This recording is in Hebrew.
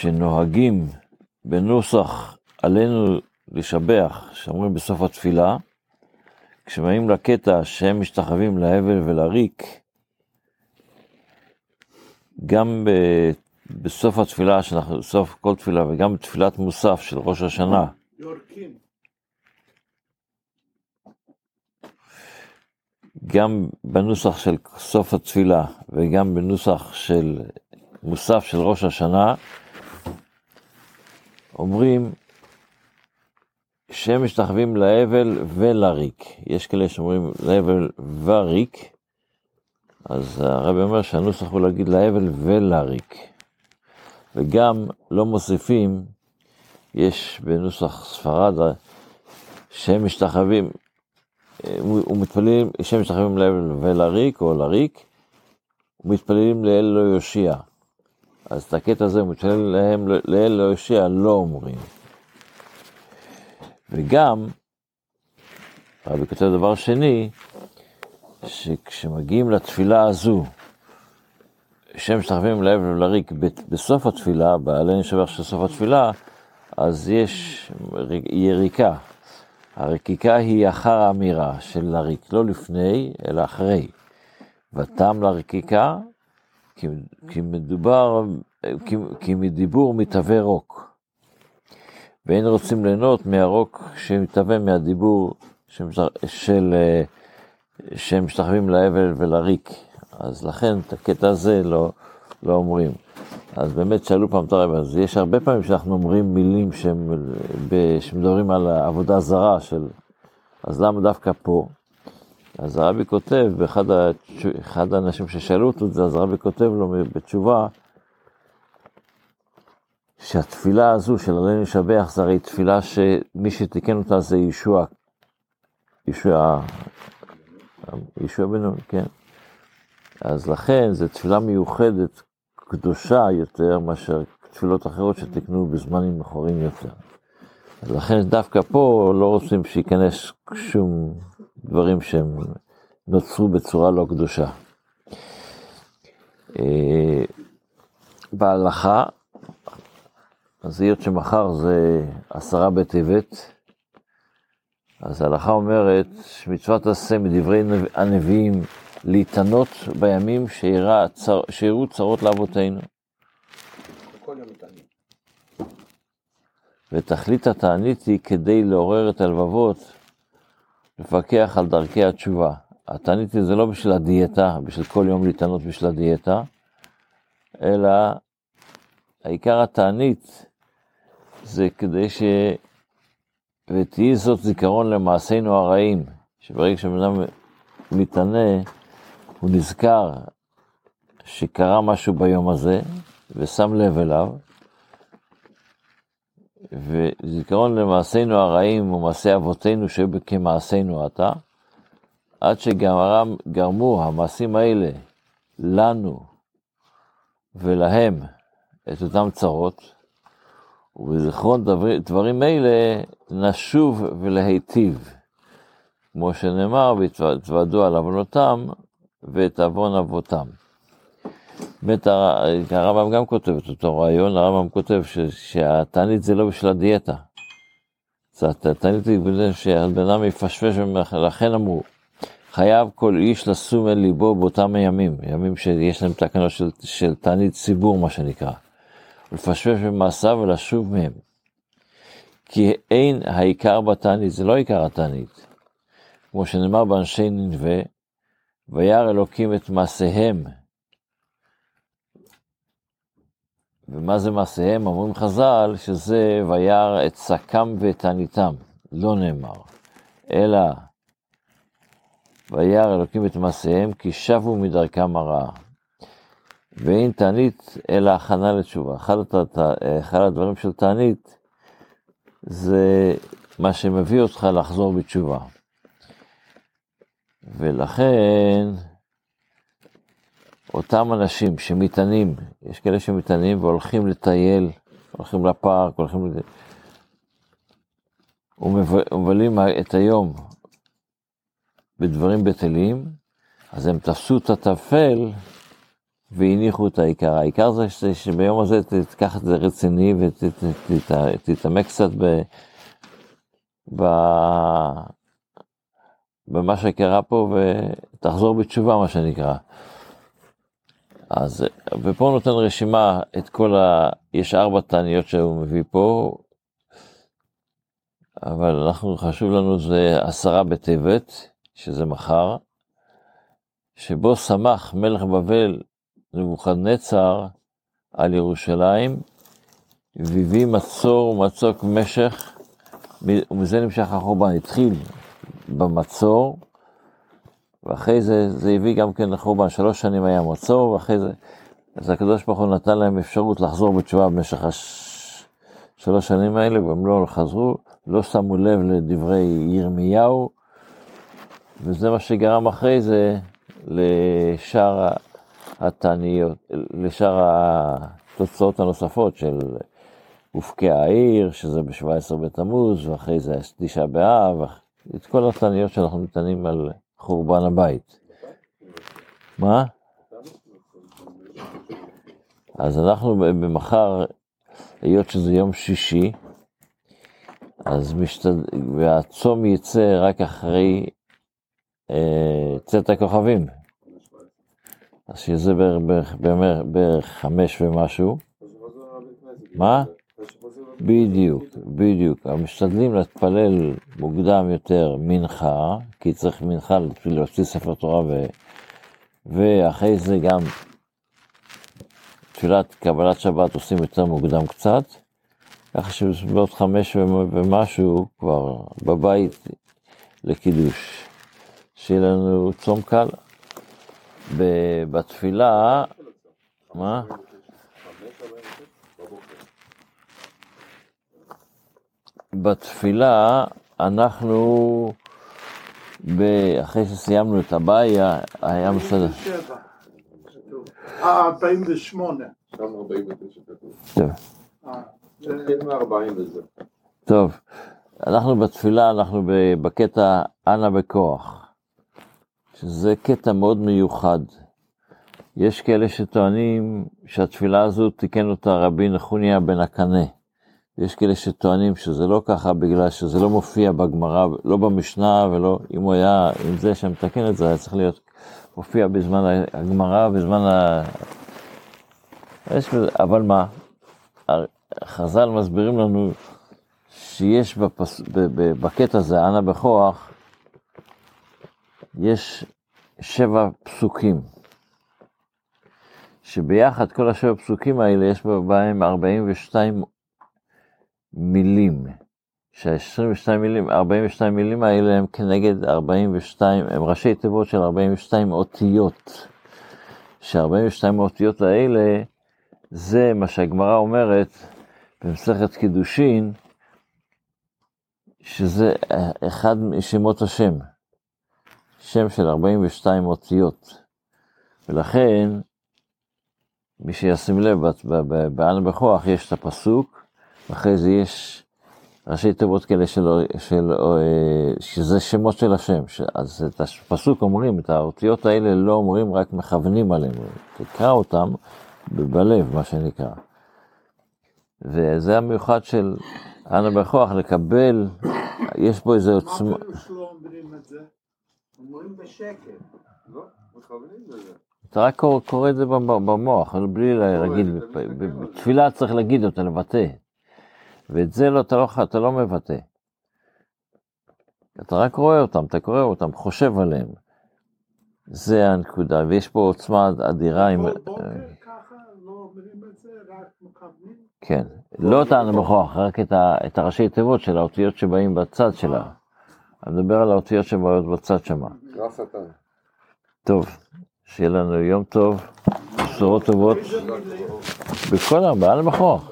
שנוהגים בנוסח עלינו לשבח, שאומרים בסוף התפילה, כשבאים לקטע שהם משתחווים להבל ולריק, גם ב, בסוף התפילה, שאנחנו, בסוף כל תפילה, וגם בתפילת מוסף של ראש השנה, יורקים. גם בנוסח של סוף התפילה וגם בנוסח של מוסף של ראש השנה, אומרים שהם משתחווים להבל ולריק. יש כאלה שאומרים להבל וריק, אז הרבי אומר שהנוסח הוא להגיד להבל ולריק. וגם לא מוסיפים, יש בנוסח ספרד, שהם משתחווים, ומתפללים, שהם משתחווים להבל ולריק או לריק, ומתפללים לאל לא יושיע. אז את הקטע הזה, מתפלל להם לאל לא יושיע, לא אומרים. וגם, הרבי כותב דבר שני, שכשמגיעים לתפילה הזו, שם משתחווים להבל ולריק בסוף התפילה, בעלי נשבח של סוף התפילה, אז יש יריקה. הרקיקה היא אחר האמירה של לריק, לא לפני, אלא אחרי. והטעם לרקיקה, כי, מדובר, כי, כי מדיבור מתהווה רוק. ואין רוצים ליהנות מהרוק שמתהווה מהדיבור של, שהם משתחווים להבל ולריק. אז לכן את הקטע הזה לא, לא אומרים. אז באמת שאלו פעם את הרב, אז יש הרבה פעמים שאנחנו אומרים מילים שמדברים על עבודה זרה של, אז למה דווקא פה? אז הרבי כותב, באחד ה, האנשים ששאלו אותו את זה, אז הרבי כותב לו בתשובה, שהתפילה הזו של עלינו לשבח זה הרי תפילה שמי שתיקן אותה זה ישוע, ישוע, ישוע בן נון, כן. אז לכן זו תפילה מיוחדת, קדושה יותר מאשר תפילות אחרות שתקנו בזמנים מאוחרים יותר. לכן דווקא פה לא רוצים שייכנס שום דברים שהם נוצרו בצורה לא קדושה. בהלכה, אז היות שמחר זה עשרה בטבת, אז ההלכה אומרת שמצוות עשה מדברי הנביאים להתענות בימים שאירעו צרות לאבותינו. ותכלית התענית היא כדי לעורר את הלבבות, לפקח על דרכי התשובה. התענית זה לא בשביל הדיאטה, בשביל כל יום להתענות בשביל הדיאטה, אלא העיקר התענית זה כדי ש... ותהי זאת זיכרון למעשינו הרעים, שברגע שבן אדם מתענה, הוא נזכר שקרה משהו ביום הזה, ושם לב אליו, וזיכרון למעשינו הרעים ומעשי אבותינו שהיו כמעשינו עתה, עד שגרמו המעשים האלה לנו ולהם את אותם צרות, ובזיכרון דבר, דברים אלה נשוב ולהיטיב, כמו שנאמר, והתוועדו על עוונותם ואת עוון אבותם. באמת הרמב"ם גם כותב את אותו רעיון, הרמב"ם כותב שהתענית זה לא בשביל הדיאטה. התענית היא בגלל שהבן אדם יפשפש, ולכן אמרו, חייב כל איש לשום אל ליבו באותם הימים, ימים שיש להם תקנות של, של תענית ציבור, מה שנקרא. לפשפש במעשיו ולשוב מהם. כי אין העיקר בתענית, זה לא עיקר התענית. כמו שנאמר באנשי ננבה, וירא אלוקים את מעשיהם. ומה זה מעשיהם? אומרים חז"ל שזה וירא את שקם ואת תעניתם, לא נאמר, אלא וירא אלוקים את מעשיהם כי שבו מדרכם הרעה. ואין תענית אלא הכנה לתשובה. אחד, אחד הדברים של תענית זה מה שמביא אותך לחזור בתשובה. ולכן אותם אנשים שמתענים, יש כאלה שמתענים והולכים לטייל, הולכים לפארק, הולכים... לת... ומבלים את היום בדברים בטלים, אז הם תפסו את הטפל והניחו את העיקר. העיקר זה שביום הזה תיקח את זה רציני ותתעמק קצת ב... ב... במה שקרה פה ותחזור בתשובה, מה שנקרא. אז, ופה הוא נותן רשימה את כל ה... יש ארבע תעניות שהוא מביא פה, אבל אנחנו, חשוב לנו זה עשרה בטבת, שזה מחר, שבו שמח מלך בבל נבוכדנצר על ירושלים, והביא מצור ומצוק משך, ומזה נמשך החורבן. התחיל במצור, ואחרי זה, זה הביא גם כן לחורבן. שלוש שנים היה מצור, ואחרי זה, אז הקדוש ברוך הוא נתן להם אפשרות לחזור בתשובה במשך הש... שלוש שנים האלה, והם לא חזרו, לא שמו לב לדברי ירמיהו, וזה מה שגרם אחרי זה לשאר התעניות, לשאר התוצאות הנוספות של הופקעה העיר, שזה ב-17 בתמוז, ואחרי זה תשעה באב, את כל התעניות שאנחנו מתענים על חורבן הבית. מה? אז אנחנו במחר, היות שזה יום שישי, אז משתד... והצום יצא רק אחרי אה, צאת הכוכבים. אז שזה בערך, בערך, בערך, בערך חמש ומשהו. מה? בדיוק, בדיוק. משתדלים להתפלל מוקדם יותר מנחה, כי צריך מנחה בשביל להוציא ספר תורה, ו... ואחרי זה גם תפילת קבלת שבת עושים יותר מוקדם קצת, ככה שבסביבות חמש ומשהו כבר בבית לקידוש. שיהיה לנו צום קל. בתפילה, מה? בתפילה אנחנו, אחרי שסיימנו את הבעיה, היה בסדר. אה, 48. שם 49 כתוב. טוב. אה, נתחיל מ-40 וזה. טוב, אנחנו בתפילה, אנחנו בקטע אנא בכוח, שזה קטע מאוד מיוחד. יש כאלה שטוענים שהתפילה הזו תיקן אותה רבי נחוניה בן הקנה. יש כאלה שטוענים שזה לא ככה בגלל שזה לא מופיע בגמרא, לא במשנה ולא, אם הוא היה, עם זה שמתקן את זה, היה צריך להיות מופיע בזמן הגמרא, בזמן ה... יש אבל מה, חז"ל מסבירים לנו שיש בפס... בקטע הזה, אנא בכוח, יש שבע פסוקים. שביחד כל השבע פסוקים האלה יש בהם 42 מילים. שה-22 מילים, 42 מילים האלה הם כנגד 42, הם ראשי תיבות של 42 אותיות. ש-42 האותיות האלה, זה מה שהגמרא אומרת במסכת קידושין, שזה אחד משמות השם. שם של 42 אותיות. ולכן, מי שישים לב, באנה בכוח יש את הפסוק, ואחרי זה יש ראשי תיבות כאלה של, של, שזה שמות של השם. אז את הפסוק אומרים, את האותיות האלה לא אומרים, רק מכוונים עליהם. תקרא אותם בלב, מה שנקרא. וזה המיוחד של אנה בכוח, לקבל, יש פה איזה עוצמה. אומרים בשקט. לא, מכוונים לזה. אתה רק קורא את זה במוח, בלי להגיד, בתפילה צריך להגיד אותה, לבטא. ואת זה לא, אתה, לא, אתה לא מבטא. אתה רק רואה אותם, אתה קורא אותם, חושב עליהם. זה הנקודה, ויש פה עוצמה אדירה עם... כל בוקר ככה לא אומרים את זה, רק? כן, לא בכוח, את, ה, את הראשי תיבות של האותיות שבאים בצד שלה. אני מדבר על האותיות שבאות בצד שמה. אתה. טוב, שיהיה לנו יום טוב, בשורות טובות? בכל הרבה, על בכוח.